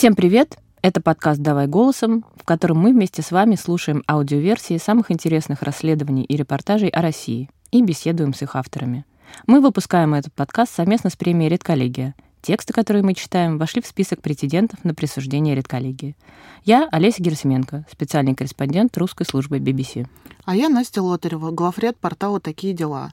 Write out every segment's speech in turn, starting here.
Всем привет! Это подкаст «Давай голосом», в котором мы вместе с вами слушаем аудиоверсии самых интересных расследований и репортажей о России и беседуем с их авторами. Мы выпускаем этот подкаст совместно с премией «Редколлегия». Тексты, которые мы читаем, вошли в список претендентов на присуждение редколлегии. Я Олеся Герсименко, специальный корреспондент русской службы BBC. А я Настя Лотарева, главред портала «Такие дела».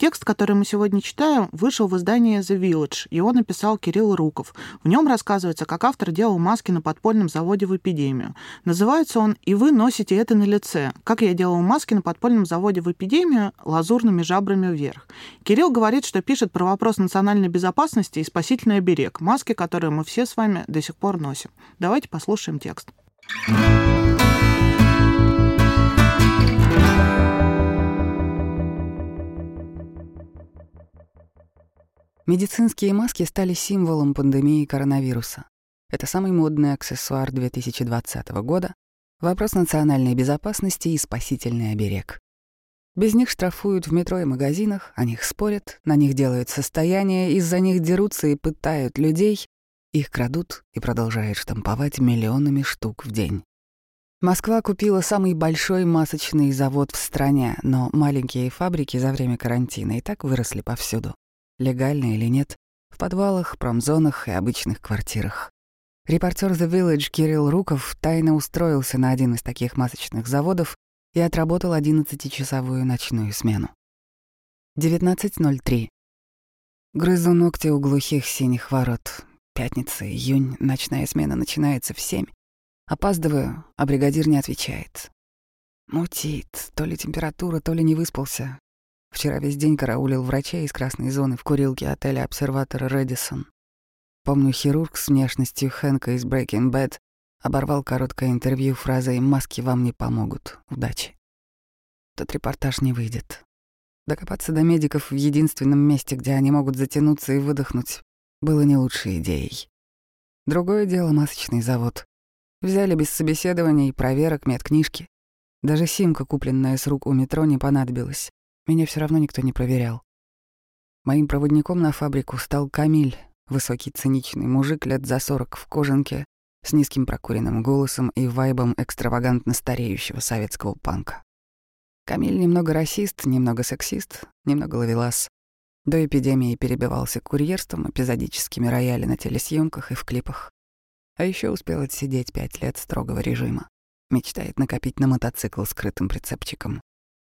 Текст, который мы сегодня читаем, вышел в издании The Village. Его написал Кирилл Руков. В нем рассказывается, как автор делал маски на подпольном заводе в эпидемию. Называется он «И вы носите это на лице». Как я делал маски на подпольном заводе в эпидемию лазурными жабрами вверх. Кирилл говорит, что пишет про вопрос национальной безопасности и спасительный оберег. Маски, которые мы все с вами до сих пор носим. Давайте послушаем текст. Медицинские маски стали символом пандемии коронавируса. Это самый модный аксессуар 2020 года, вопрос национальной безопасности и спасительный оберег. Без них штрафуют в метро и магазинах, о них спорят, на них делают состояние, из-за них дерутся и пытают людей, их крадут и продолжают штамповать миллионами штук в день. Москва купила самый большой масочный завод в стране, но маленькие фабрики за время карантина и так выросли повсюду легально или нет, в подвалах, промзонах и обычных квартирах. Репортер The Village Кирилл Руков тайно устроился на один из таких масочных заводов и отработал 11-часовую ночную смену. 19.03. Грызу ногти у глухих синих ворот. Пятница, июнь, ночная смена начинается в семь. Опаздываю, а бригадир не отвечает. Мутит, то ли температура, то ли не выспался. Вчера весь день караулил врачей из красной зоны в курилке отеля обсерватора «Рэдисон». Помню, хирург с внешностью Хэнка из Breaking Bad оборвал короткое интервью фразой «Маски вам не помогут. Удачи». Тот репортаж не выйдет. Докопаться до медиков в единственном месте, где они могут затянуться и выдохнуть, было не лучшей идеей. Другое дело — масочный завод. Взяли без собеседований, проверок, медкнижки. Даже симка, купленная с рук у метро, не понадобилась. Меня все равно никто не проверял. Моим проводником на фабрику стал Камиль, высокий циничный мужик лет за сорок в кожанке, с низким прокуренным голосом и вайбом экстравагантно стареющего советского панка. Камиль немного расист, немного сексист, немного ловелас. До эпидемии перебивался курьерством, эпизодическими рояли на телесъемках и в клипах. А еще успел отсидеть пять лет строгого режима. Мечтает накопить на мотоцикл скрытым прицепчиком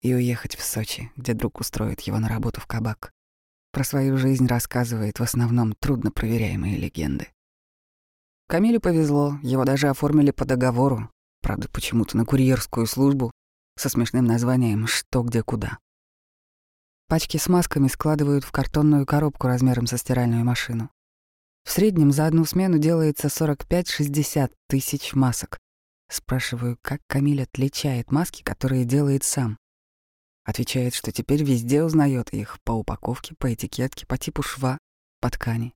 и уехать в Сочи, где друг устроит его на работу в кабак. Про свою жизнь рассказывает в основном трудно проверяемые легенды. Камилю повезло, его даже оформили по договору, правда, почему-то на курьерскую службу со смешным названием «Что, где, куда». Пачки с масками складывают в картонную коробку размером со стиральную машину. В среднем за одну смену делается 45-60 тысяч масок. Спрашиваю, как Камиль отличает маски, которые делает сам. Отвечает, что теперь везде узнает их по упаковке, по этикетке, по типу шва, по ткани.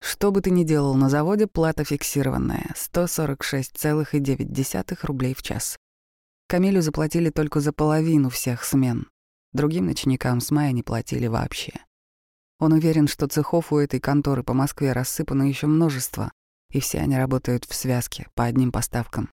Что бы ты ни делал на заводе, плата фиксированная — 146,9 рублей в час. Камилю заплатили только за половину всех смен. Другим ночникам с мая не платили вообще. Он уверен, что цехов у этой конторы по Москве рассыпано еще множество, и все они работают в связке, по одним поставкам.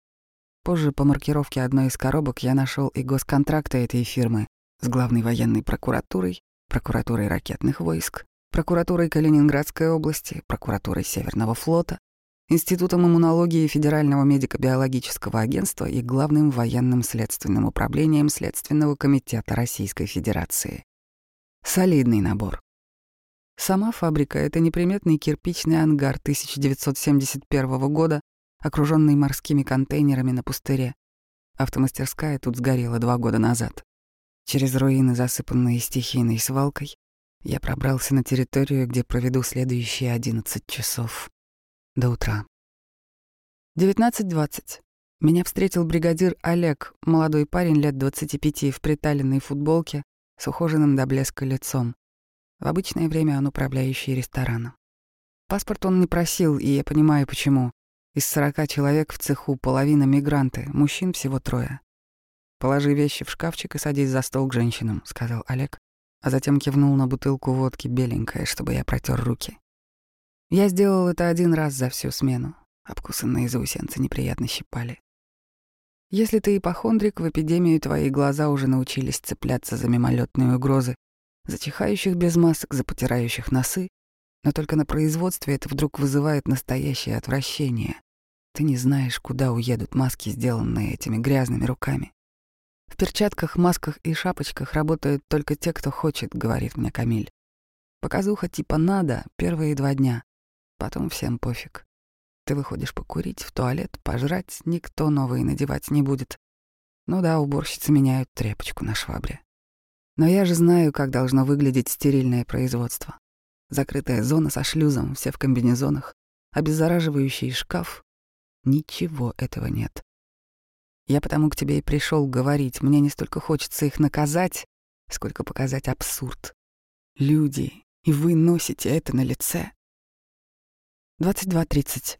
Позже по маркировке одной из коробок я нашел и госконтракты этой фирмы с главной военной прокуратурой, прокуратурой ракетных войск, прокуратурой Калининградской области, прокуратурой Северного флота, Институтом иммунологии Федерального медико-биологического агентства и Главным военным следственным управлением Следственного комитета Российской Федерации. Солидный набор. Сама фабрика — это неприметный кирпичный ангар 1971 года окруженный морскими контейнерами на пустыре. Автомастерская тут сгорела два года назад. Через руины, засыпанные стихийной свалкой, я пробрался на территорию, где проведу следующие 11 часов. До утра. 19.20. Меня встретил бригадир Олег, молодой парень лет 25 в приталенной футболке с ухоженным до блеска лицом. В обычное время он управляющий рестораном. Паспорт он не просил, и я понимаю, почему. Из сорока человек в цеху половина мигранты, мужчин всего трое. «Положи вещи в шкафчик и садись за стол к женщинам», — сказал Олег, а затем кивнул на бутылку водки беленькая, чтобы я протер руки. Я сделал это один раз за всю смену. Обкусанные заусенцы неприятно щипали. Если ты ипохондрик, в эпидемию твои глаза уже научились цепляться за мимолетные угрозы, за чихающих без масок, за потирающих носы, но только на производстве это вдруг вызывает настоящее отвращение. Ты не знаешь, куда уедут маски, сделанные этими грязными руками. В перчатках, масках и шапочках работают только те, кто хочет, говорит мне Камиль. Показуха типа надо первые два дня, потом всем пофиг. Ты выходишь покурить, в туалет, пожрать, никто новые надевать не будет. Ну да, уборщицы меняют тряпочку на швабре. Но я же знаю, как должно выглядеть стерильное производство. Закрытая зона со шлюзом, все в комбинезонах, обеззараживающий шкаф. Ничего этого нет. Я потому к тебе и пришел говорить. Мне не столько хочется их наказать, сколько показать абсурд. Люди, и вы носите это на лице. 22.30.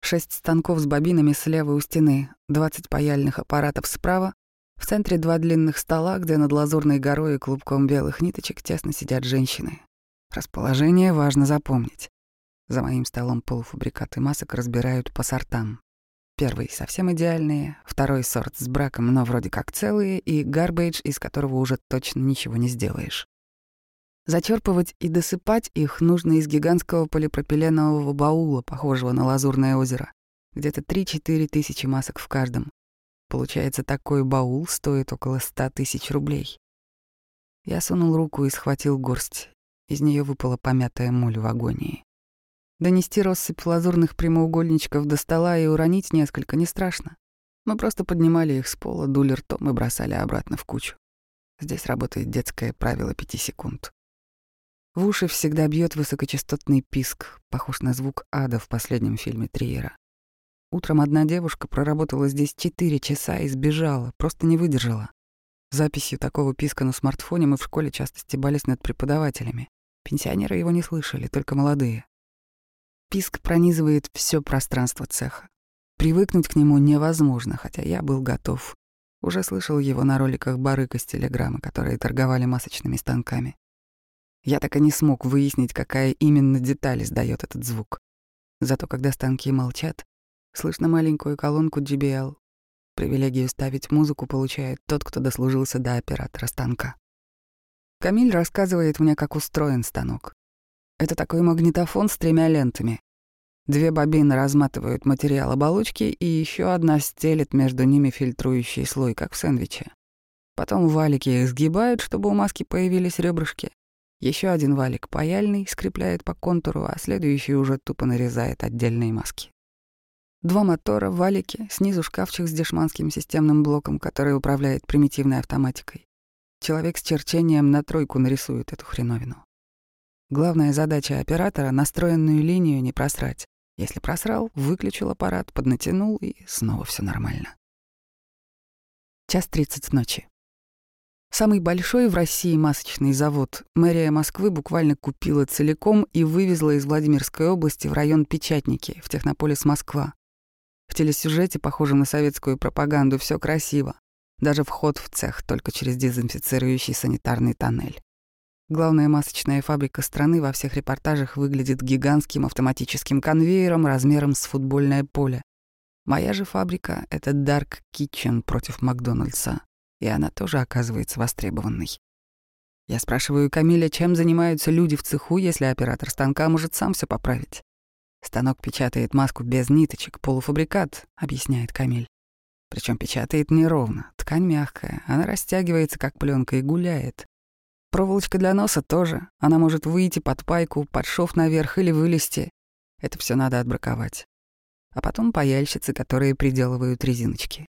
Шесть станков с бобинами слева у стены, 20 паяльных аппаратов справа, в центре два длинных стола, где над лазурной горой и клубком белых ниточек тесно сидят женщины. Расположение важно запомнить. За моим столом полуфабрикаты масок разбирают по сортам. Первый — совсем идеальные, второй сорт с браком, но вроде как целые, и гарбейдж, из которого уже точно ничего не сделаешь. Зачерпывать и досыпать их нужно из гигантского полипропиленового баула, похожего на лазурное озеро. Где-то 3-4 тысячи масок в каждом. Получается, такой баул стоит около 100 тысяч рублей. Я сунул руку и схватил горсть. Из нее выпала помятая моль в агонии. Донести россыпь лазурных прямоугольничков до стола и уронить несколько не страшно. Мы просто поднимали их с пола, дули ртом и бросали обратно в кучу. Здесь работает детское правило пяти секунд. В уши всегда бьет высокочастотный писк, похож на звук ада в последнем фильме Триера. Утром одна девушка проработала здесь четыре часа и сбежала, просто не выдержала. Записью такого писка на смартфоне мы в школе часто стебались над преподавателями. Пенсионеры его не слышали, только молодые. Писк пронизывает все пространство цеха. Привыкнуть к нему невозможно, хотя я был готов. Уже слышал его на роликах барыка с телеграммы, которые торговали масочными станками. Я так и не смог выяснить, какая именно деталь издает этот звук. Зато когда станки молчат, слышно маленькую колонку GBL. Привилегию ставить музыку получает тот, кто дослужился до оператора станка. Камиль рассказывает мне, как устроен станок. Это такой магнитофон с тремя лентами. Две бобины разматывают материал оболочки, и еще одна стелит между ними фильтрующий слой, как в сэндвиче. Потом валики их сгибают, чтобы у маски появились ребрышки, еще один валик паяльный скрепляет по контуру, а следующий уже тупо нарезает отдельные маски. Два мотора, валики, снизу шкафчик с дешманским системным блоком, который управляет примитивной автоматикой. Человек с черчением на тройку нарисует эту хреновину. Главная задача оператора — настроенную линию не просрать. Если просрал, выключил аппарат, поднатянул, и снова все нормально. Час тридцать ночи. Самый большой в России масочный завод мэрия Москвы буквально купила целиком и вывезла из Владимирской области в район Печатники, в Технополис Москва. В телесюжете, похожем на советскую пропаганду, все красиво. Даже вход в цех только через дезинфицирующий санитарный тоннель. Главная масочная фабрика страны во всех репортажах выглядит гигантским автоматическим конвейером размером с футбольное поле. Моя же фабрика — это Dark Kitchen против Макдональдса и она тоже оказывается востребованной. Я спрашиваю Камиля, чем занимаются люди в цеху, если оператор станка может сам все поправить. Станок печатает маску без ниточек, полуфабрикат, объясняет Камиль. Причем печатает неровно, ткань мягкая, она растягивается как пленка и гуляет. Проволочка для носа тоже, она может выйти под пайку, под шов наверх или вылезти. Это все надо отбраковать. А потом паяльщицы, которые приделывают резиночки.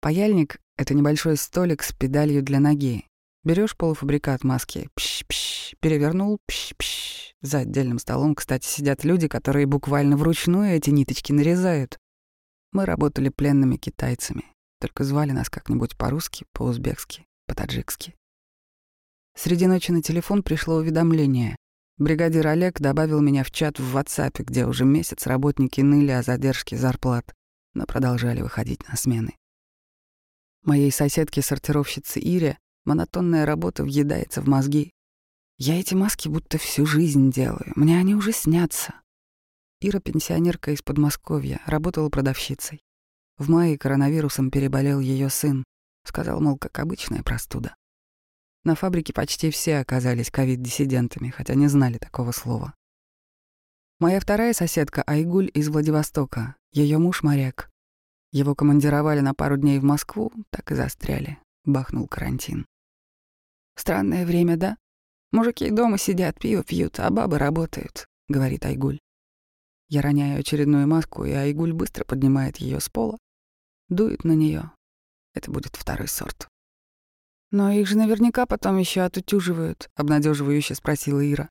Паяльник — это небольшой столик с педалью для ноги. Берешь полуфабрикат маски, пш-пш, перевернул, пш-пш. За отдельным столом, кстати, сидят люди, которые буквально вручную эти ниточки нарезают. Мы работали пленными китайцами, только звали нас как-нибудь по-русски, по-узбекски, по-таджикски. Среди ночи на телефон пришло уведомление. Бригадир Олег добавил меня в чат в WhatsApp, где уже месяц работники ныли о задержке зарплат, но продолжали выходить на смены. Моей соседке-сортировщице Ире монотонная работа въедается в мозги. Я эти маски будто всю жизнь делаю, мне они уже снятся. Ира, пенсионерка из Подмосковья, работала продавщицей. В мае коронавирусом переболел ее сын. Сказал, мол, как обычная простуда. На фабрике почти все оказались ковид-диссидентами, хотя не знали такого слова. Моя вторая соседка Айгуль из Владивостока, ее муж моряк. Его командировали на пару дней в Москву, так и застряли. Бахнул карантин. Странное время, да? Мужики дома сидят, пиво пьют, а бабы работают, говорит Айгуль. Я роняю очередную маску, и Айгуль быстро поднимает ее с пола, дует на нее. Это будет второй сорт. Но их же наверняка потом еще отутюживают, обнадеживающе спросила Ира.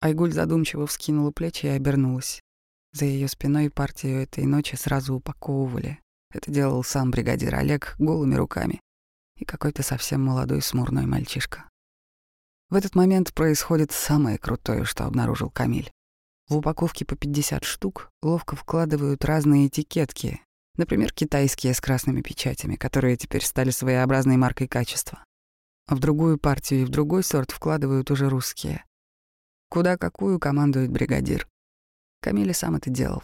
Айгуль задумчиво вскинула плечи и обернулась. За ее спиной партию этой ночи сразу упаковывали. Это делал сам бригадир Олег голыми руками и какой-то совсем молодой смурной мальчишка. В этот момент происходит самое крутое, что обнаружил Камиль. В упаковке по 50 штук ловко вкладывают разные этикетки, например, китайские с красными печатями, которые теперь стали своеобразной маркой качества. А в другую партию и в другой сорт вкладывают уже русские. Куда какую командует бригадир. Камиль сам это делал.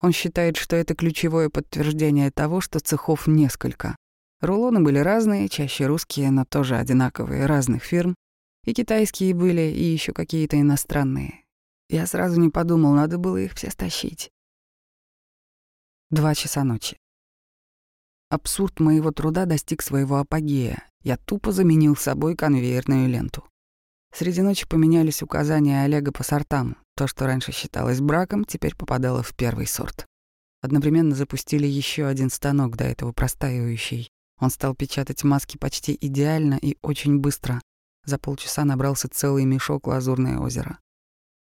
Он считает, что это ключевое подтверждение того, что цехов несколько. Рулоны были разные, чаще русские, но тоже одинаковые, разных фирм, и китайские были, и еще какие-то иностранные. Я сразу не подумал, надо было их все стащить. Два часа ночи. Абсурд моего труда достиг своего апогея. Я тупо заменил собой конвейерную ленту. Среди ночи поменялись указания Олега по сортам. То, что раньше считалось браком, теперь попадало в первый сорт. Одновременно запустили еще один станок, до этого простаивающий. Он стал печатать маски почти идеально и очень быстро. За полчаса набрался целый мешок «Лазурное озеро».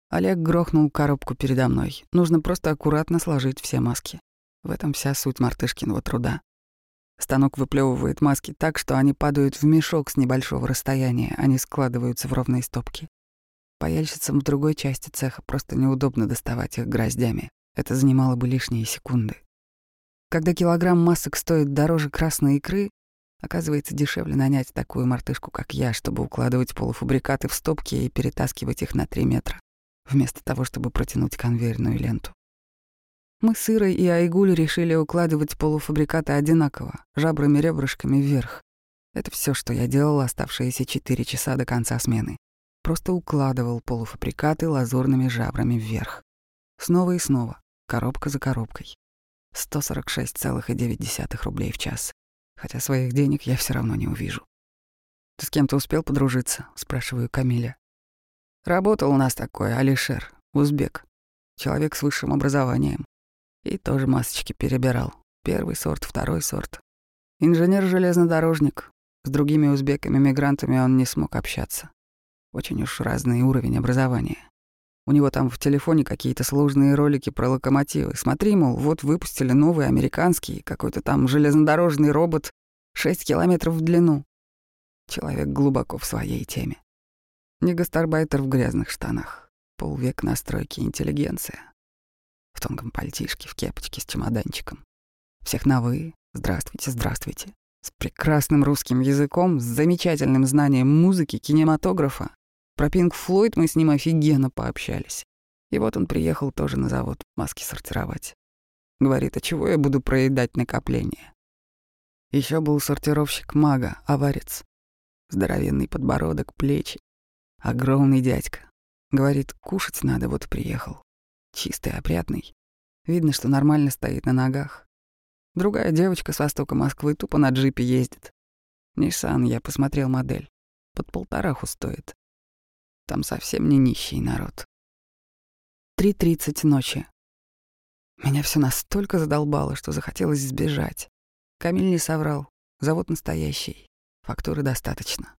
Олег грохнул коробку передо мной. Нужно просто аккуратно сложить все маски. В этом вся суть мартышкиного труда. Станок выплевывает маски так, что они падают в мешок с небольшого расстояния, они складываются в ровные стопки. Паяльщицам в другой части цеха просто неудобно доставать их гроздями. Это занимало бы лишние секунды. Когда килограмм масок стоит дороже красной икры, Оказывается, дешевле нанять такую мартышку, как я, чтобы укладывать полуфабрикаты в стопки и перетаскивать их на три метра, вместо того, чтобы протянуть конвейерную ленту. Мы с Ирой и Айгуль решили укладывать полуфабрикаты одинаково, жабрами-ребрышками вверх. Это все, что я делал оставшиеся четыре часа до конца смены. Просто укладывал полуфабрикаты лазурными жабрами вверх. Снова и снова, коробка за коробкой. 146,9 рублей в час хотя своих денег я все равно не увижу. «Ты с кем-то успел подружиться?» — спрашиваю Камиля. «Работал у нас такой, Алишер, узбек. Человек с высшим образованием. И тоже масочки перебирал. Первый сорт, второй сорт. Инженер-железнодорожник. С другими узбеками-мигрантами он не смог общаться. Очень уж разный уровень образования. У него там в телефоне какие-то сложные ролики про локомотивы. Смотри, мол, вот выпустили новый американский, какой-то там железнодорожный робот, 6 километров в длину. Человек глубоко в своей теме. Не гастарбайтер в грязных штанах. Полвек настройки интеллигенция. В тонком пальтишке, в кепочке с чемоданчиком. Всех на «вы». Здравствуйте, здравствуйте. С прекрасным русским языком, с замечательным знанием музыки, кинематографа, про Пинк Флойд мы с ним офигенно пообщались. И вот он приехал тоже на завод маски сортировать. Говорит, а чего я буду проедать накопление? Еще был сортировщик мага, аварец. Здоровенный подбородок, плечи. Огромный дядька. Говорит, кушать надо, вот приехал. Чистый, опрятный. Видно, что нормально стоит на ногах. Другая девочка с востока Москвы тупо на джипе ездит. Ниссан, я посмотрел модель. Под полтораху стоит. Там совсем не нищий народ. 3.30 ночи. Меня все настолько задолбало, что захотелось сбежать. Камиль не соврал. Завод настоящий. Фактуры достаточно.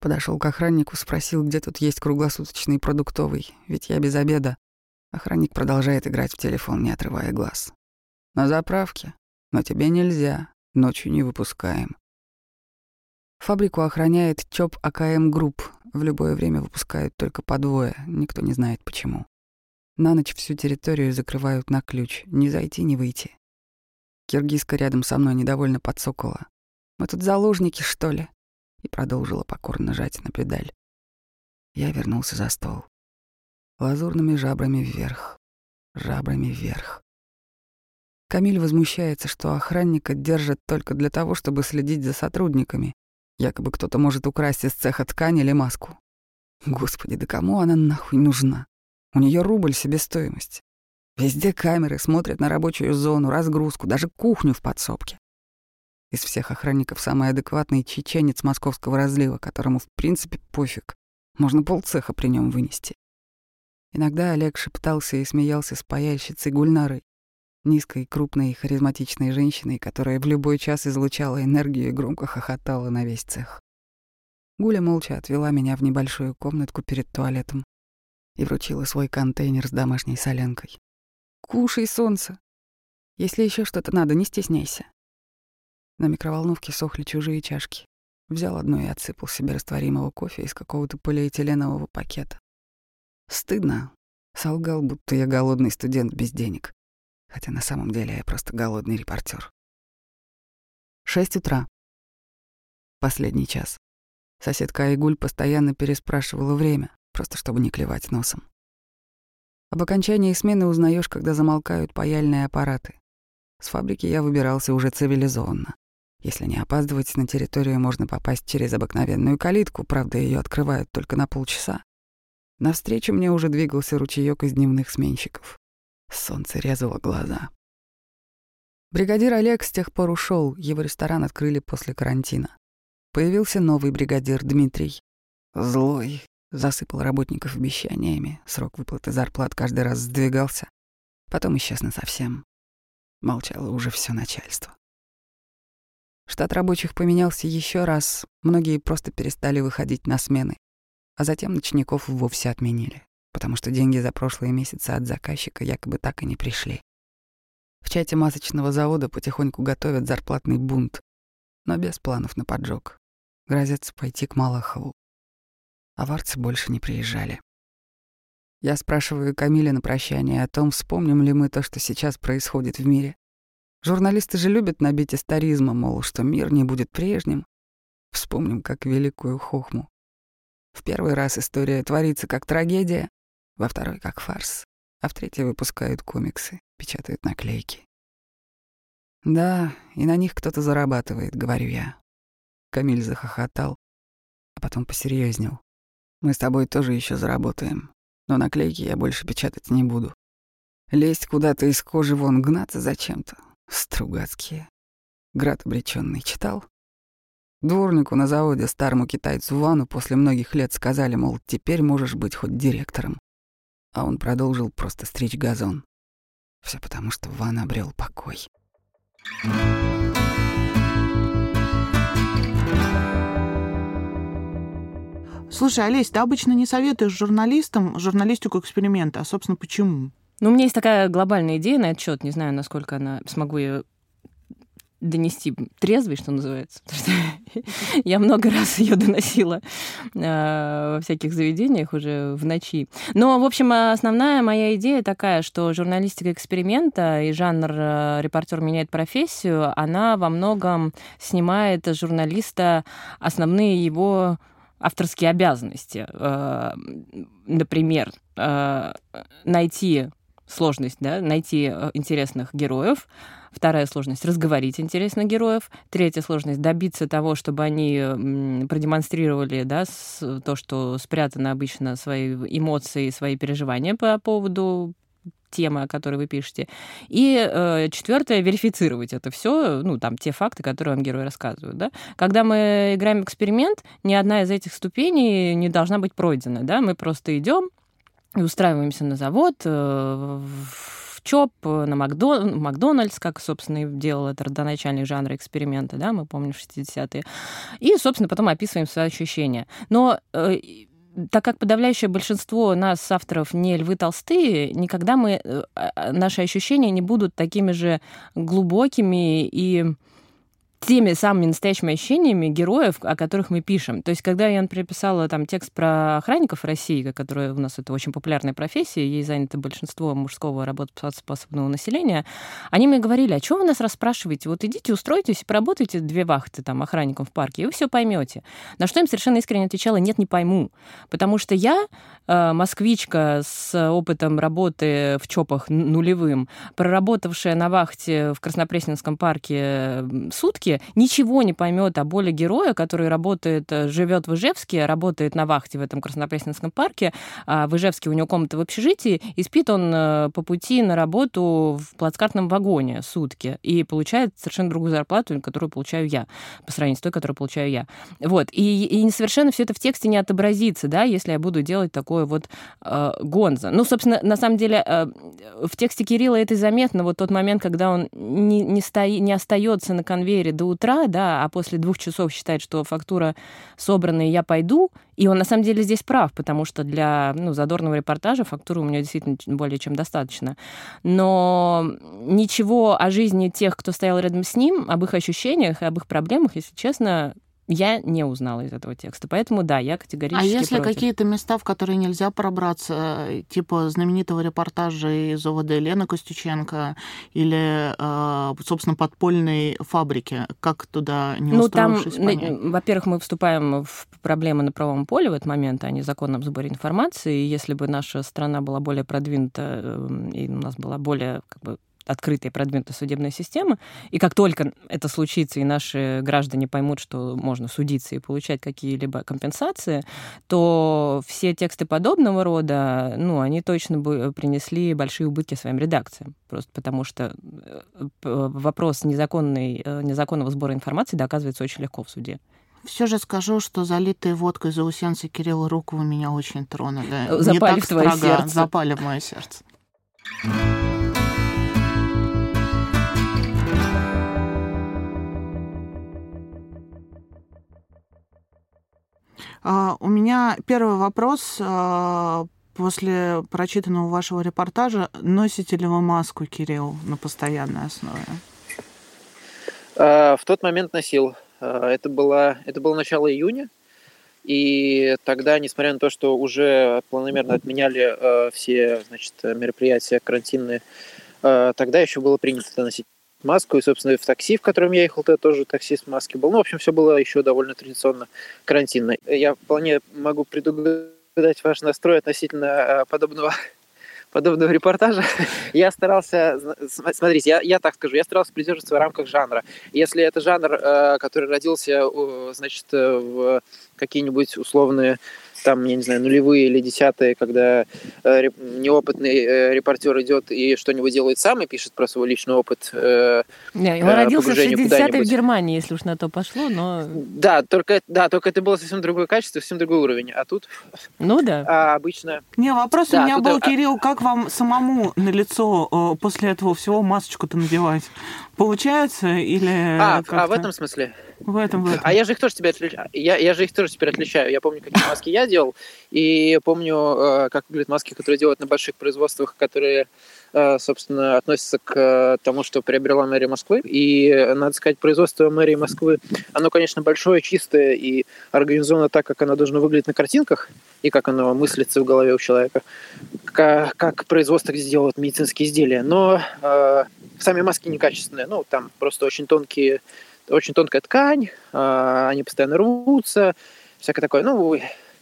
Подошел к охраннику, спросил, где тут есть круглосуточный продуктовый, ведь я без обеда. Охранник продолжает играть в телефон, не отрывая глаз. На заправке. Но тебе нельзя. Ночью не выпускаем. Фабрику охраняет ЧОП АКМ Групп. В любое время выпускают только по двое, никто не знает почему. На ночь всю территорию закрывают на ключ, не зайти, не выйти. Киргизка рядом со мной недовольно поцокала. «Мы тут заложники, что ли?» И продолжила покорно жать на педаль. Я вернулся за стол. Лазурными жабрами вверх, жабрами вверх. Камиль возмущается, что охранника держат только для того, чтобы следить за сотрудниками. Якобы кто-то может украсть из цеха ткань или маску. Господи, да кому она нахуй нужна? У нее рубль себестоимость. Везде камеры смотрят на рабочую зону, разгрузку, даже кухню в подсобке. Из всех охранников самый адекватный чеченец московского разлива, которому в принципе пофиг. Можно полцеха при нем вынести. Иногда Олег шептался и смеялся с паяльщицей Гульнарой, низкой, крупной, харизматичной женщиной, которая в любой час излучала энергию и громко хохотала на весь цех. Гуля молча отвела меня в небольшую комнатку перед туалетом и вручила свой контейнер с домашней соленкой. «Кушай, солнце! Если еще что-то надо, не стесняйся». На микроволновке сохли чужие чашки. Взял одну и отсыпал себе растворимого кофе из какого-то полиэтиленового пакета. Стыдно. Солгал, будто я голодный студент без денег. Хотя на самом деле я просто голодный репортер. Шесть утра. Последний час. Соседка Айгуль постоянно переспрашивала время, просто чтобы не клевать носом. Об окончании смены узнаешь, когда замолкают паяльные аппараты. С фабрики я выбирался уже цивилизованно. Если не опаздывать, на территорию можно попасть через обыкновенную калитку, правда, ее открывают только на полчаса. Навстречу мне уже двигался ручеёк из дневных сменщиков. Солнце резало глаза. Бригадир Олег с тех пор ушел, его ресторан открыли после карантина. Появился новый бригадир Дмитрий. Злой, засыпал работников обещаниями, срок выплаты зарплат каждый раз сдвигался. Потом исчез совсем. Молчало уже все начальство. Штат рабочих поменялся еще раз, многие просто перестали выходить на смены, а затем ночников вовсе отменили, потому что деньги за прошлые месяцы от заказчика якобы так и не пришли. В чате масочного завода потихоньку готовят зарплатный бунт, но без планов на поджог грозятся пойти к Малахову. Аварцы больше не приезжали. Я спрашиваю Камиля на прощание о том, вспомним ли мы то, что сейчас происходит в мире. Журналисты же любят набить историзма, мол, что мир не будет прежним. Вспомним, как великую хохму. В первый раз история творится как трагедия, во второй — как фарс, а в третий выпускают комиксы, печатают наклейки. Да, и на них кто-то зарабатывает, говорю я. Камиль захохотал, а потом посерьезнел. Мы с тобой тоже еще заработаем, но наклейки я больше печатать не буду. Лезть куда-то из кожи вон, гнаться зачем-то. Стругацкие. Град обреченный читал? Дворнику на заводе старому китайцу Вану после многих лет сказали, мол, теперь можешь быть хоть директором. А он продолжил просто стричь газон. Все потому, что Ван обрел покой. Слушай, Олесь, ты обычно не советуешь журналистам журналистику эксперимента, а, собственно, почему? Ну, у меня есть такая глобальная идея на этот счет. Не знаю, насколько она смогу ее донести трезвый, что называется. Я много раз ее доносила э, во всяких заведениях уже в ночи. Но, в общем, основная моя идея такая, что журналистика эксперимента и жанр э, «Репортер меняет профессию», она во многом снимает журналиста основные его авторские обязанности. Э, например, найти сложность, да, найти э, интересных героев. Вторая сложность — разговорить интересных героев. Третья сложность — добиться того, чтобы они продемонстрировали да, то, что спрятано обычно, свои эмоции, свои переживания по поводу темы, о которой вы пишете. И э, четвертое верифицировать это все, ну, там, те факты, которые вам герои рассказывают, да. Когда мы играем эксперимент, ни одна из этих ступеней не должна быть пройдена, да. Мы просто идем, и устраиваемся на завод, э, в ЧОП, на Макдон... Макдональдс, как, собственно, и делал это родоначальник жанра эксперимента, да, мы помним 60-е. И, собственно, потом описываем свои ощущения. Но э, так как подавляющее большинство нас, авторов, не львы толстые, никогда мы, э, а, наши ощущения не будут такими же глубокими и теми самыми настоящими ощущениями героев, о которых мы пишем. То есть, когда я, например, там текст про охранников России, которые у нас это очень популярная профессия, ей занято большинство мужского работоспособного населения, они мне говорили, а что вы нас расспрашиваете? Вот идите, устройтесь поработайте две вахты там охранником в парке, и вы все поймете. На что им совершенно искренне отвечала, нет, не пойму. Потому что я, э, москвичка с опытом работы в ЧОПах нулевым, проработавшая на вахте в Краснопресненском парке сутки, ничего не поймет о боли героя, который работает, э, живет в Ижевске, работает на вахте в этом Краснопресненском парке, а в Ижевске у него комната в общежитии, и спит он э, по пути на работу в плацкартном вагоне сутки и получает совершенно другую зарплату, которую получаю я, по сравнению с той, которую получаю я. Вот. И, и совершенно все это в тексте не отобразится, да, если я буду делать такое вот э, гонза. Ну, собственно, на самом деле, э, в тексте Кирилла это заметно, вот тот момент, когда он не, не, стои, не остается на конвейере до утра, да, а после двух часов считает, что фактура собрана, и я пойду, и он на самом деле здесь прав, потому что для ну, задорного репортажа фактуры у меня действительно более чем достаточно. Но ничего о жизни тех, кто стоял рядом с ним, об их ощущениях и об их проблемах, если честно, я не узнала из этого текста. Поэтому да, я категорически А если против. какие-то места, в которые нельзя пробраться, типа знаменитого репортажа из ОВД Лены Костюченко или, э, собственно, подпольной фабрики, как туда не Ну, там, во-первых, мы вступаем в проблемы на правом поле в этот момент, а не законном сборе информации. И если бы наша страна была более продвинута, э, и у нас была более как бы, открытая и продвинутая судебная система, и как только это случится, и наши граждане поймут, что можно судиться и получать какие-либо компенсации, то все тексты подобного рода, ну, они точно бы принесли большие убытки своим редакциям. Просто потому что э, вопрос незаконной, э, незаконного сбора информации доказывается очень легко в суде. Все же скажу, что залитые водкой заусенцы Кирилла Рукова меня очень тронули. Запали Не так в твое строго, сердце. Запали в мое сердце. У меня первый вопрос а, после прочитанного вашего репортажа. Носите ли вы маску, Кирилл, на постоянной основе? А, в тот момент носил. Это было, это было начало июня. И тогда, несмотря на то, что уже планомерно отменяли все значит, мероприятия карантинные, тогда еще было принято носить маску. И, собственно, в такси, в котором я ехал, то тоже таксист в маске был. Ну, в общем, все было еще довольно традиционно карантинно. Я вполне могу предугадать ваш настрой относительно э, подобного подобного репортажа, я старался, смотрите, я, я так скажу, я старался придерживаться в рамках жанра. Если это жанр, э, который родился, значит, э, в какие-нибудь условные там, я не знаю, нулевые или десятые, когда э, неопытный э, репортер идет и что-нибудь делает сам и пишет про свой личный опыт. Э, не, он э, родился в 60-е в Германии, если уж на то пошло, но... Да только, да, только это было совсем другое качество, совсем другой уровень. А тут... Ну да. А, обычно... Не, вопрос да, у меня был, а... Кирилл, как вам самому на лицо э, после этого всего масочку-то надевать? Получается или... А, а в этом смысле? В этом, в этом. А я же их тоже теперь отличаю. Я, я же их тоже теперь отличаю. Я помню, какие маски я делал, и помню, э, как выглядят маски, которые делают на больших производствах, которые собственно, относятся к тому, что приобрела мэрия Москвы. И, надо сказать, производство мэрии Москвы, оно, конечно, большое, чистое и организовано так, как оно должно выглядеть на картинках и как оно мыслится в голове у человека, как, как производство, где делают медицинские изделия. Но э, сами маски некачественные, ну, там просто очень тонкие очень тонкая ткань, а, они постоянно рвутся, всякое такое. Ну,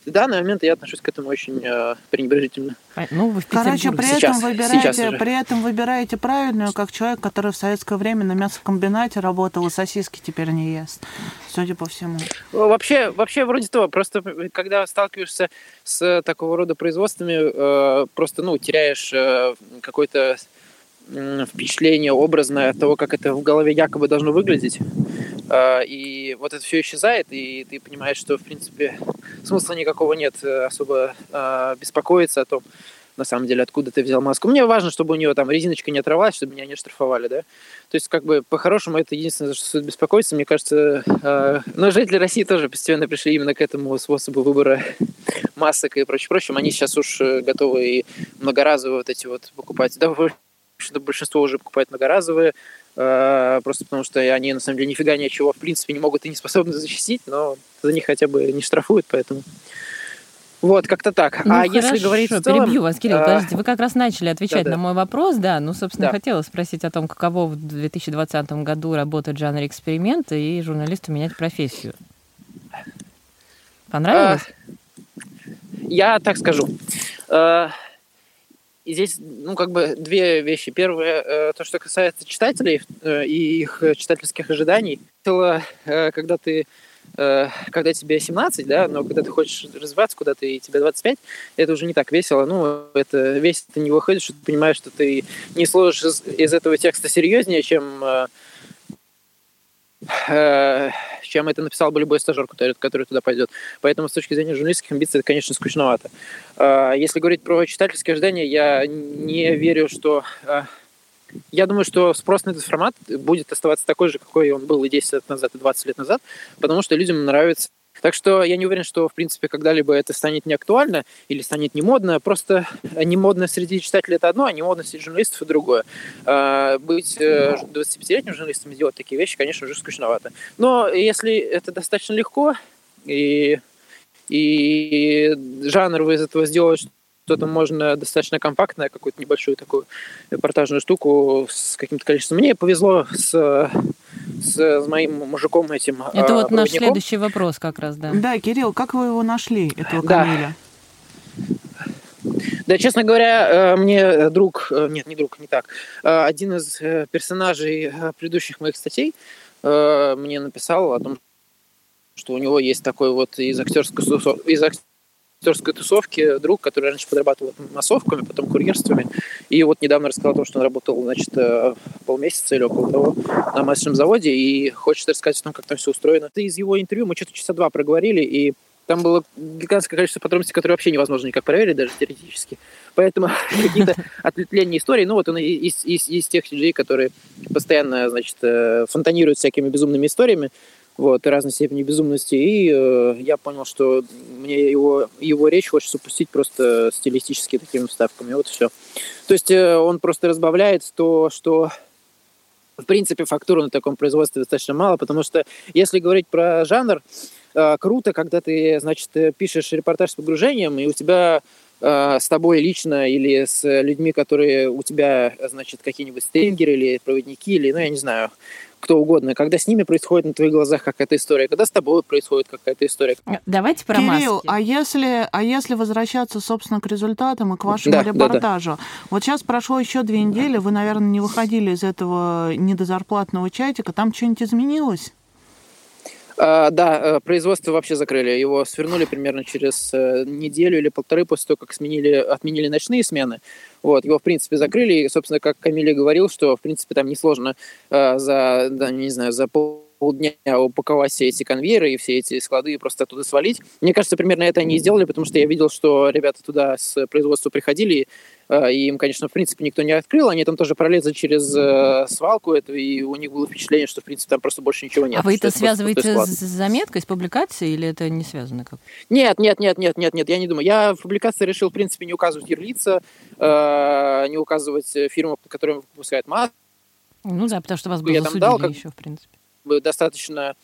в данный момент я отношусь к этому очень э, пренебрежительно. Ну, вы в Короче, при сейчас, этом, выбираете, при этом выбираете правильную, как человек, который в советское время на мясокомбинате работал и сосиски теперь не ест, судя по всему. Вообще, вообще вроде того. Просто когда сталкиваешься с такого рода производствами, э, просто ну, теряешь э, какой-то впечатление образное от того, как это в голове якобы должно выглядеть. А, и вот это все исчезает, и ты понимаешь, что, в принципе, смысла никакого нет э, особо а, беспокоиться о том, на самом деле, откуда ты взял маску. Мне важно, чтобы у нее там резиночка не оторвалась, чтобы меня не штрафовали, да. То есть, как бы, по-хорошему, это единственное, за что стоит беспокоиться. Мне кажется, э, но жители России тоже постепенно пришли именно к этому способу выбора масок и прочее, прочее. Они сейчас уж э, готовы и многоразовые вот эти вот покупать. Да, большинство уже покупают многоразовые, э, просто потому что они, на самом деле, нифига ничего, в принципе, не могут и не способны защитить, но за них хотя бы не штрафуют, поэтому... Вот, как-то так. Ну, а хорошо, если говорить в целом... перебью вас, Кирилл, а, подождите, вы как раз начали отвечать да-да. на мой вопрос, да, ну, собственно, Да. хотела спросить о том, каково в 2020 году работать в жанре эксперимента и журналисту менять профессию. Понравилось? Я так скажу. Э, И здесь, ну, как бы две вещи. Первое, э, то, что касается читателей э, и их читательских ожиданий. Э, когда ты когда тебе 17, да, но когда ты хочешь развиваться куда-то и тебе 25, это уже не так весело. Ну, это весело ты не выходишь, ты понимаешь, что ты не сложишь из, из этого текста серьезнее, чем чем это написал бы любой стажер, который, который туда пойдет. Поэтому с точки зрения журналистских амбиций это, конечно, скучновато. Э, Если говорить про читательские ожидания, я не верю, что... э, Я думаю, что спрос на этот формат будет оставаться такой же, какой он был и 10 лет назад, и 20 лет назад, потому что людям нравится. Так что я не уверен, что, в принципе, когда-либо это станет не актуально или станет не модно. Просто не модно среди читателей это одно, а не модно среди журналистов это другое. А, Быть э, 25-летним журналистом и делать такие вещи, конечно, уже скучновато. Но если это достаточно легко, и, и жанр вы из этого сделать что-то можно достаточно компактное, какую-то небольшую такую репортажную штуку с каким-то количеством. Мне повезло с, с, с моим мужиком этим. Это э, вот наш следующий вопрос как раз, да. Да, Кирилл, как вы его нашли, этого Да. Камиля? Да, честно говоря, э, мне друг, э, нет, не друг, не так, э, один из персонажей предыдущих моих статей мне написал о том, что у него есть такой вот из актерской, из актерской тусовки друг, который раньше подрабатывал массовками, потом курьерствами, и вот недавно рассказал о том, что он работал, значит, э, полмесяца или около того на масочном заводе, и хочет рассказать о том, как там все устроено. Это из его интервью мы что-то часа два проговорили, и там было гигантское количество подробностей, которые вообще невозможно никак проверить, даже теоретически. Поэтому какие-то ответвления истории. Ну, вот он из, из, из тех людей, которые постоянно, значит, э, фонтанируют всякими безумными историями, вот, и разной степени безумности. И э, я понял, что мне его, его речь хочется пустить просто стилистически такими вставками. Вот все. То есть э, он просто разбавляет то, что в принципе, фактуры на таком производстве достаточно мало, потому что если говорить про жанр, э, круто, когда ты, значит, э, пишешь репортаж с погружением, и у тебя э, с тобой лично или с людьми, которые у тебя, значит, какие-нибудь стрингеры или проводники, или, ну, я не знаю, кто угодно, когда с ними происходит на твоих глазах какая-то история, когда с тобой происходит какая-то история. Давайте про Кирилл, маски. а если, а если возвращаться, собственно, к результатам и к вашему Да, да, да. репортажу? Вот сейчас прошло еще две недели, вы, наверное, не выходили из этого недозарплатного чатика. Там что-нибудь изменилось? А, да, э, производство вообще закрыли. Его свернули примерно через э, неделю или полторы после того, как сменили, отменили ночные смены. Вот, его, в принципе, закрыли. И, собственно, как Камиле говорил, что, в принципе, там несложно э, за, да, не знаю, за полдня упаковать все эти конвейеры и все эти склады и просто оттуда свалить. Мне кажется, примерно это они и сделали, потому что я видел, что ребята туда с производства приходили, и им, конечно, в принципе, никто не открыл. Они там тоже пролезли через э, свалку, это, и у них было впечатление, что, в принципе, там просто больше ничего нет. А вы это связываете с заметкой, с публикацией, или это не связано как? Нет, нет, нет, нет, нет, нет, я не думаю. Я в публикации решил, в принципе, не указывать юрлица, э, не указывать э, фирму, под которой выпускает маску. Ну да, потому что вас бы Я там засудили дал, как- еще, в принципе. достаточно...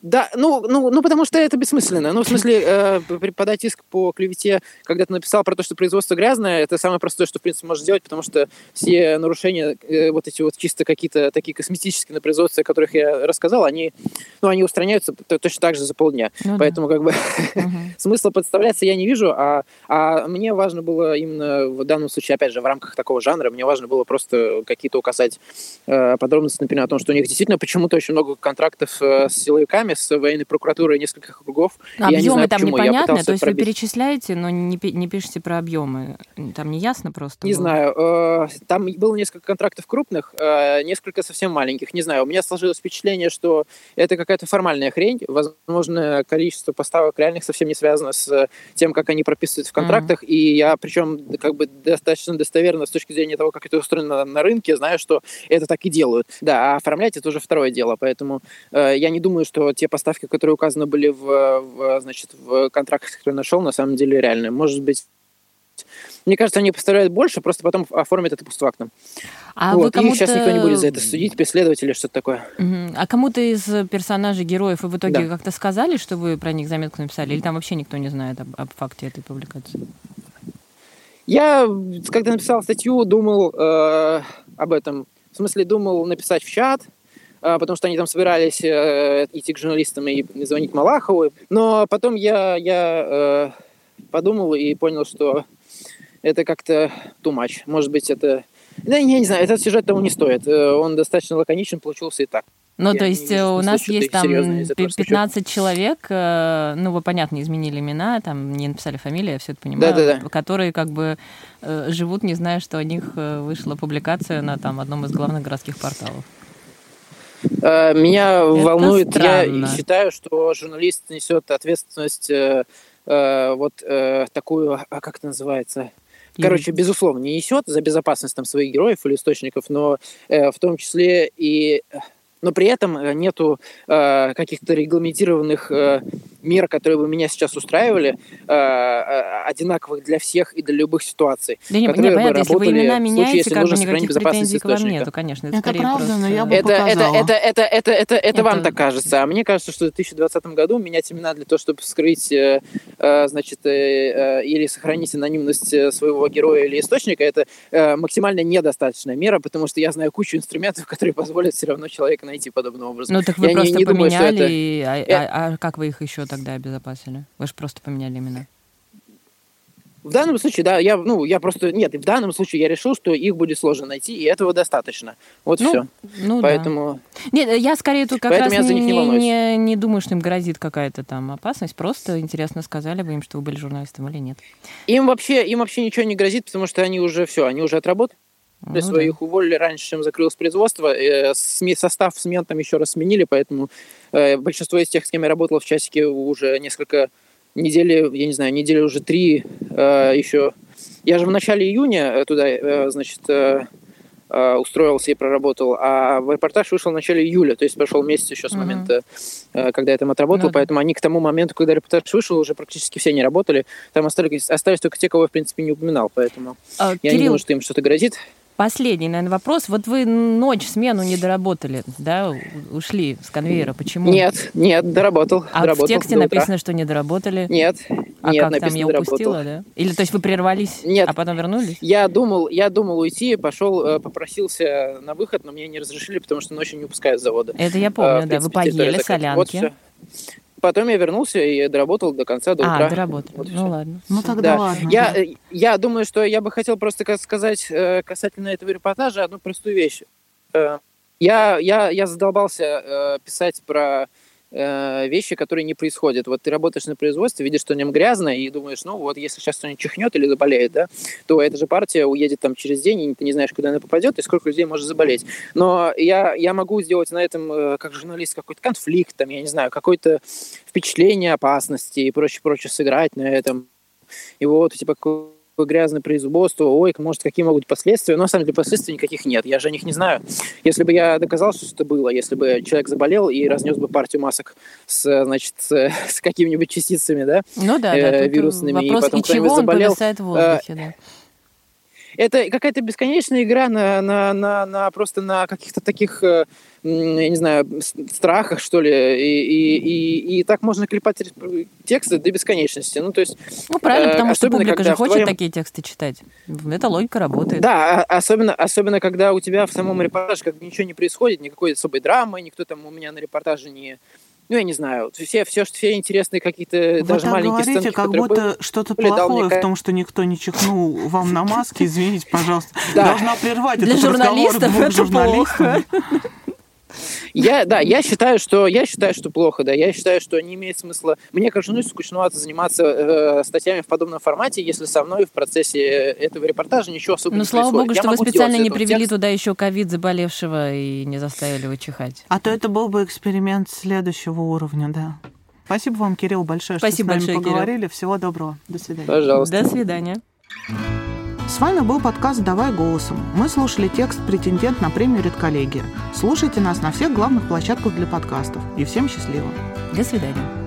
Да, ну, ну, ну, потому что это бессмысленно. Ну, в смысле, э, подать иск по клевете, когда ты написал про то, что производство грязное, это самое простое, что, в принципе, можешь сделать, потому что все нарушения, э, вот эти вот чисто какие-то такие косметические на производстве, о которых я рассказал, они, ну, они устраняются точно так же за полдня. Ну да. Поэтому, как бы, смысла подставляться я не вижу, а, а мне важно было именно в данном случае, опять же, в рамках такого жанра, мне важно было просто какие-то указать э, подробности, например, о том, что у них действительно почему-то очень много контрактов э, с силовиками, с военной прокуратурой нескольких округов. и я не Объемы знаю, там почему. Пытался то есть вы пробить. перечисляете, но не, не пишете про объемы. Там не ясно просто. Не было? знаю, э, там было несколько контрактов крупных, э, несколько совсем маленьких. Не знаю, у меня сложилось впечатление, что это какая-то формальная хрень. Возможно, количество поставок реальных совсем не связано с тем, как они прописываются в контрактах. И я, причем, как бы достаточно достоверно с точки зрения того, как это устроено на, на рынке, знаю, что это так и делают. Да, а оформлять это уже второе дело. Поэтому э, я не думаю, что те поставки, которые указаны были в, в, значит, в контрактах, которые нашел, на самом деле реальные. Может быть, мне кажется, они поставляют больше, просто потом оформят это постфактум. А вот. И сейчас никто не будет за это судить, преследовать или что-то такое. А кому-то из персонажей, героев вы в итоге Да. как-то сказали, что вы про них заметку написали? Или там вообще никто не знает об, об факте этой публикации? Я, когда написал статью, думал э, об этом. В смысле, думал написать в чат, потому что они там собирались э, идти к журналистам и звонить Малахову. Но потом я, я э, подумал и понял, что это как-то too much. Может быть, это... Да, я не знаю, этот сюжет того не стоит. Э, Он достаточно лаконичен получился и так. Ну, Я то не есть э, у нас есть там серьезное из этого пи- случая. 15 человек, ну, вы, понятно, изменили имена, там не написали фамилии, я все это понимаю, Да-да-да. которые как бы живут, не зная, что о них вышла публикация на там одном из главных городских порталов. Э, Меня волнует, странно. я считаю, что журналист несет ответственность э, э, вот такую, а как это называется? Короче, безусловно, не несет за безопасность там своих героев или источников, но э, в том числе и но при этом э, нету э, каких-то регламентированных э, мер, которые бы меня сейчас устраивали, э, э, одинаковых для всех и для любых ситуаций. Да не, которые не, бы понятно, если вы работали имена в случае, меняете, если как бы нужно сохранить никаких претензий к вам нету, конечно. Это, Это правда, просто... но я бы Это, это, показала. это, это, это, это, это, вам Это- так кажется. А мне кажется, что в 2020 году менять имена для того, чтобы скрыть, э, э, значит, э, э, или сохранить анонимность э, своего героя или источника, это э, максимально недостаточная мера, потому что я знаю кучу инструментов, которые позволят все равно человека найти подобным образом. Ну, так вы Я не- просто не думаю, что поменяли, это- и- а, а- а как вы их еще тогда обезопасили? Вы же просто поменяли имена. В данном случае, да, я, ну, я просто, нет, в данном случае я решил, что их будет сложно найти, и этого достаточно. Вот Ну, все. Ну, да. Поэтому Нет, я скорее тут как Поэтому раз я за них не не, волнуюсь. не, не думаю, что им грозит какая-то там опасность. Просто интересно, сказали бы им, что вы были журналистом или нет. им вообще, им вообще ничего не грозит, потому что они уже все, они уже отработали. Ну, свои да. их уволили раньше, чем закрылось производство. Э, состав смен там еще раз сменили, поэтому э, большинство из тех, с кем я работал в часике, уже несколько недели, я не знаю, недели уже три э, еще. Я же в начале июня туда, значит, устроился и проработал, а в репортаж вышел в начале июля, то есть прошел месяц еще с момента, э, когда я там отработал, Ну да. поэтому они к тому моменту, когда репортаж вышел, уже практически все не работали. Там остались, остались только те, кого я, в принципе, не упоминал, поэтому А, я не Кирилл, думаю, что им что-то грозит. Последний, наверное, вопрос. Вот вы ночь смену не доработали, да, ушли с конвейера. Почему? Нет, нет, доработал. А доработал в тексте написано, что не доработали. Нет, а нет, как там я доработал. упустила, да? Или то есть вы прервались, Нет. а потом вернулись? Я думал, я думал уйти, пошел, э, попросился на выход, но мне не разрешили, потому что ночью не выпускают с завода. Это я помню, в да. Вы поели закрыта. Вот солянки. Потом я вернулся и доработал до конца, до а, утра. доработали. Вот и ну ладно. Ну тогда Да. ладно. Я, э, я думаю, что я бы хотел просто ка- сказать э, касательно этого репортажа одну простую вещь. Э, Я, я, я задолбался писать про э, вещи, которые не происходят. Вот ты работаешь на производстве, видишь, что нем грязно, и думаешь, ну вот если сейчас кто-нибудь чихнет или заболеет, да, то эта же партия уедет там через день, и ты не знаешь, куда она попадет, и сколько людей может заболеть. Но я, я могу сделать на этом, э, как журналист, какой-то конфликт, там, я не знаю, какое-то впечатление опасности и прочее-прочее сыграть на этом. И вот, типа, какое грязное производство, ой, может, какие могут быть последствия, но на самом деле последствий никаких нет, я же о них не знаю. Если бы я доказал, что это было, если бы человек заболел и разнес бы партию масок с, значит, с, какими-нибудь частицами, да, Ну да, да. э, тут вирусными, и вопрос, потом и чего он заболел, повисает в воздухе, да. Это какая-то бесконечная игра на, на, на, на просто на каких-то таких, э, я не знаю, страхах, что ли, и, и, и, и так можно клепать тексты до бесконечности. Ну, то есть, Ну правильно, э, потому что публика же хочет твоем- такие тексты читать. Эта логика работает. да, а- особенно, особенно когда у тебя в самом репортаже как бы ничего не происходит, никакой особой драмы, никто там у меня на репортаже не... Ну, я не знаю, все, все, все интересные какие-то Вы даже маленькие говорите, сценки, как будто что-то дал мне плохое в том, что никто не чихнул вам на маске. Извините, пожалуйста. Да. Должна прервать Для этот разговор журналистов это журналистам. Я, да, я считаю, что я считаю, что плохо, да. Я считаю, что не имеет смысла. Мне как журналисту скучновато заниматься э, статьями в подобном формате, если со мной в процессе этого репортажа ничего особо Ну, не слава происходит. богу, Я что вы специально не привели текст. туда еще ковид заболевшего и не заставили его чихать. А то это был бы эксперимент следующего уровня, да. Спасибо вам, Кирилл, большое, Спасибо что с нами большое, Кирилл. поговорили. Всего доброго. До свидания. Пожалуйста. До свидания. С вами был подкаст «Давай голосом». Мы слушали текст «Претендент на премию Редколлегия». Слушайте нас на всех главных площадках для подкастов. И всем счастливо! До свидания.